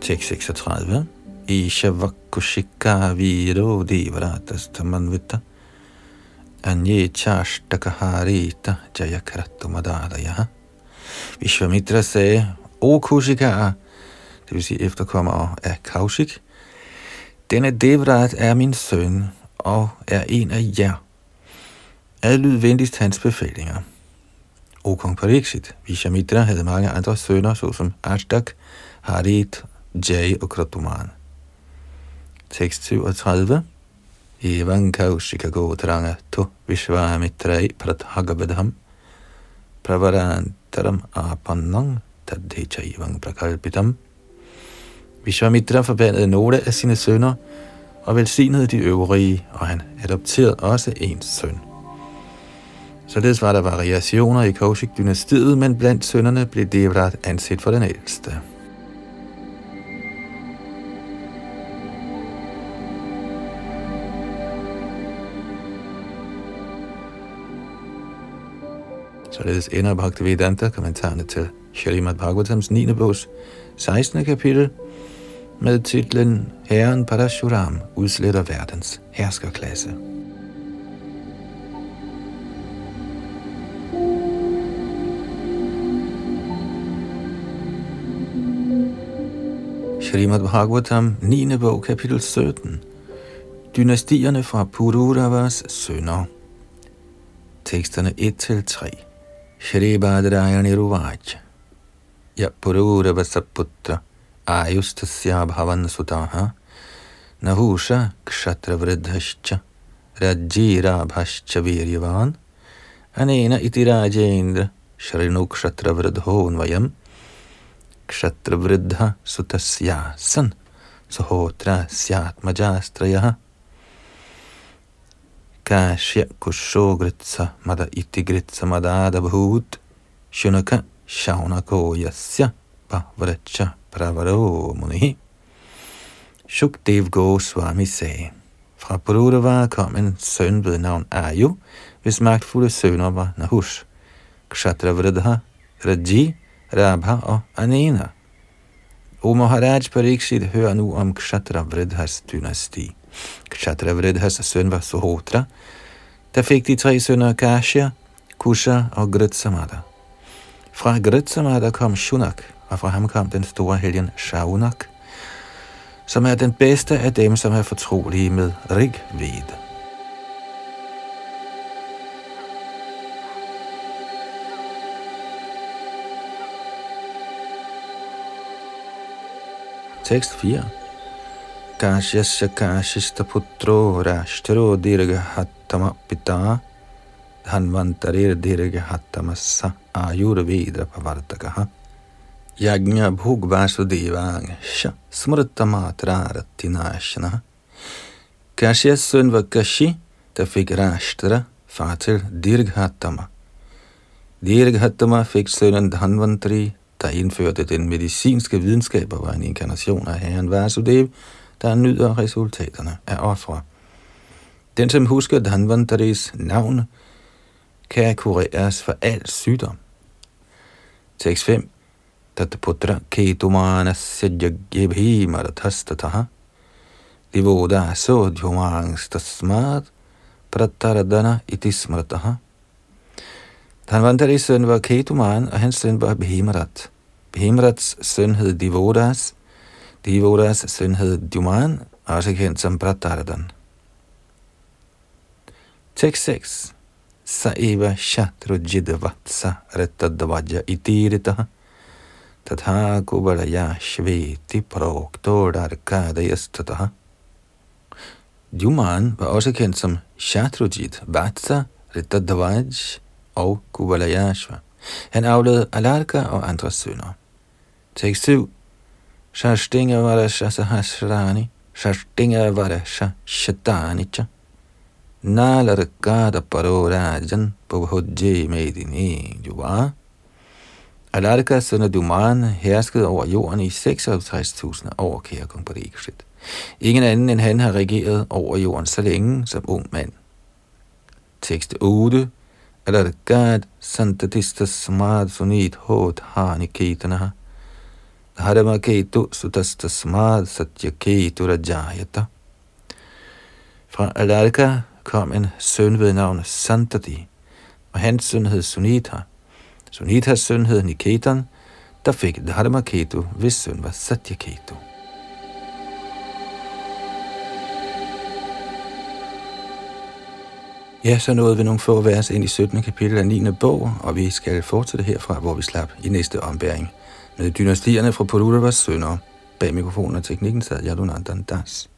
Tekst 36. Isha vakushika viro devaratas tamanvita. Anye chashtakharita jayakratumadalaya. Vishwamitra sagde, O Kushikaer, det vil sige efterkommer af Kaushik, denne Devrat er min søn og er en af jer. Adlyd venligst hans befalinger. O kong Pariksit, Vishamitra havde mange andre sønner, såsom Ashtak, Harit, Jay og Kratuman. Tekst 37. Evan Kaushika Gotranga to Vishwamitrai Prathagabadham Pravarantaram apannang tadhechayvang prakalpitam. Vishwamitra forbandede nogle af sine sønner og velsignede de øvrige, og han adopterede også en søn. Således var der variationer i Kaushik-dynastiet, men blandt sønnerne blev Devrat anset for den ældste. Således ender Bhaktivedanta kommentarerne til Shalimad Bhagavatams 9. bogs 16. kapitel med titlen Herren Parashuram udsletter verdens herskerklasse. Srimad Bhagavatam, 9. bog, kapitel 17. Dynastierne fra Pururavas sønner. Teksterne 1-3. Shri Badrayani Ruvaj. Ja Pururava Saputra. Ayustasya Bhavan Sutaha. Nahusha Kshatra Vridhascha. Rajira Bhascha Viryavan. Anena iti Rajendra. Shrinu Kshatra Vridhon Vayam. क्षत्रवृद्ध सुतस्यासन् सहोत्र स्यात्मजास्त्रयः Kashya Kushogritsa Mada Itigritsa Mada Adabhut Shunaka Shaunako Yasya Pavracha Pravaro Munihi. Shukdev Goswami sagde, fra Purudava kom en søn ved navn Ayu, hvis magtfulde sønner var Nahush, Kshatravridha, Raji, Rabha og Anena. O Maharaj Pariksit hører nu om Kshatravridhas dynasti. Kshatravridhas søn var Suhotra, der fik de tre sønner Kashya, Kusha og Gritsamada. Fra Gritsamada kom Shunak, og fra ham kom den store helgen Shaunak, som er den bedste af dem, som er fortrolige med Rigved. Tekst 4. Kashyasya kashista putro rashtro dirga hattama pita dhanvantarir dirga hattamassa ayurvedra pavartakaha Yagnya bhug vasudevang sha smrta matraratinashana Kashyas søn var Kashi, der fik Rashtra, far til Dirghatama. Fik sønnen Dhanvantri, der indførte den medicinske videnskab og var en inkarnation af herren Vasudev, der nyder resultaterne af ofre. Den, som husker Dhanvantaris navn, kan kureres for al sygdom. Tekst 5. Tatputra ketumanasya jagye maratastataha. divoda sodhyumangstasmad prataradana itismrataha Dhanvantaris søn var Ketuman, og hans søn var Bhimarat. Bhimrats søn hed Divodas. Divodas søn hed Duman, også kendt som Prataradan. Tekst 6. Saeva Shatrujidvatsa Rettadvaja Itirita Tatha Kubalaya Shveti Proktordarkadayastataha Duman var også kendt som Shatrujit Vatsa Rittadvaj og Kubalayashva. Han aflede Alarka og andre sønner. Tekst 7. Shashtinga Varasha Sahasrani, Shashtinga Varasha Shatanicha, Nalarkada Parorajan Bhujje Medini juva. Alarka søn herskede over jorden i 56.000 år, kære kong Parikshit. Ingen anden end han har regeret over jorden så længe som ung mand. Tekst 8 Alarkad santatista Smart sunit hot hani ketanaha dharma ketu satya ketu rajayata. Fra Alarka kom en søn ved navn Santati, og hans søn hed Sunita. Sunitas søn hed Niketan, der fik Dharmaketu, hvis søn var Satyaketu. Ja, så nåede vi nogle få vers ind i 17. kapitel af 9. bog, og vi skal fortsætte herfra, hvor vi slap i næste ombæring med dynastierne fra Pururavas sønner. Bag mikrofonen og teknikken sad Yadunandan Das.